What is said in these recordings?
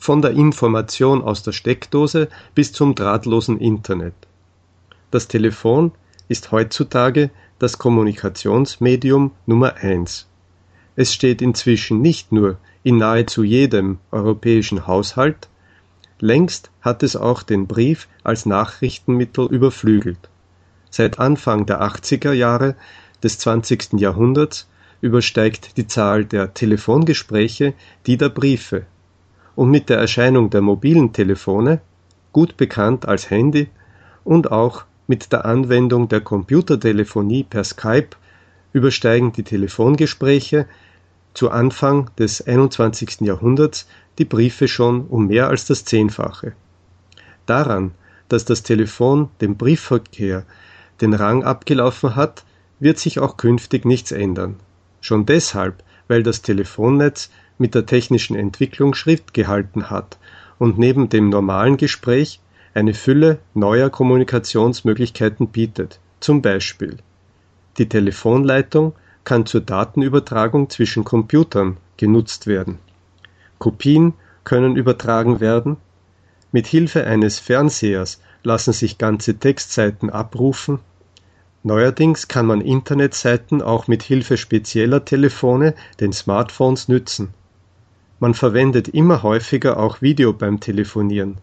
von der Information aus der Steckdose bis zum drahtlosen Internet. Das Telefon ist heutzutage das Kommunikationsmedium Nummer eins. Es steht inzwischen nicht nur in nahezu jedem europäischen Haushalt, längst hat es auch den Brief als Nachrichtenmittel überflügelt. Seit Anfang der 80er Jahre des 20. Jahrhunderts übersteigt die Zahl der Telefongespräche die der Briefe. Und mit der Erscheinung der mobilen Telefone, gut bekannt als Handy, und auch mit der Anwendung der Computertelefonie per Skype übersteigen die Telefongespräche zu Anfang des 21. Jahrhunderts die Briefe schon um mehr als das Zehnfache. Daran, dass das Telefon dem Briefverkehr den Rang abgelaufen hat, wird sich auch künftig nichts ändern. Schon deshalb, weil das Telefonnetz mit der technischen Entwicklung Schritt gehalten hat und neben dem normalen Gespräch eine Fülle neuer Kommunikationsmöglichkeiten bietet, zum Beispiel die Telefonleitung kann zur Datenübertragung zwischen Computern genutzt werden. Kopien können übertragen werden. Mit Hilfe eines Fernsehers lassen sich ganze Textseiten abrufen Neuerdings kann man Internetseiten auch mit Hilfe spezieller Telefone, den Smartphones, nützen. Man verwendet immer häufiger auch Video beim Telefonieren.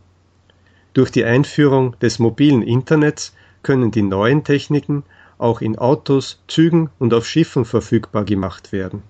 Durch die Einführung des mobilen Internets können die neuen Techniken auch in Autos, Zügen und auf Schiffen verfügbar gemacht werden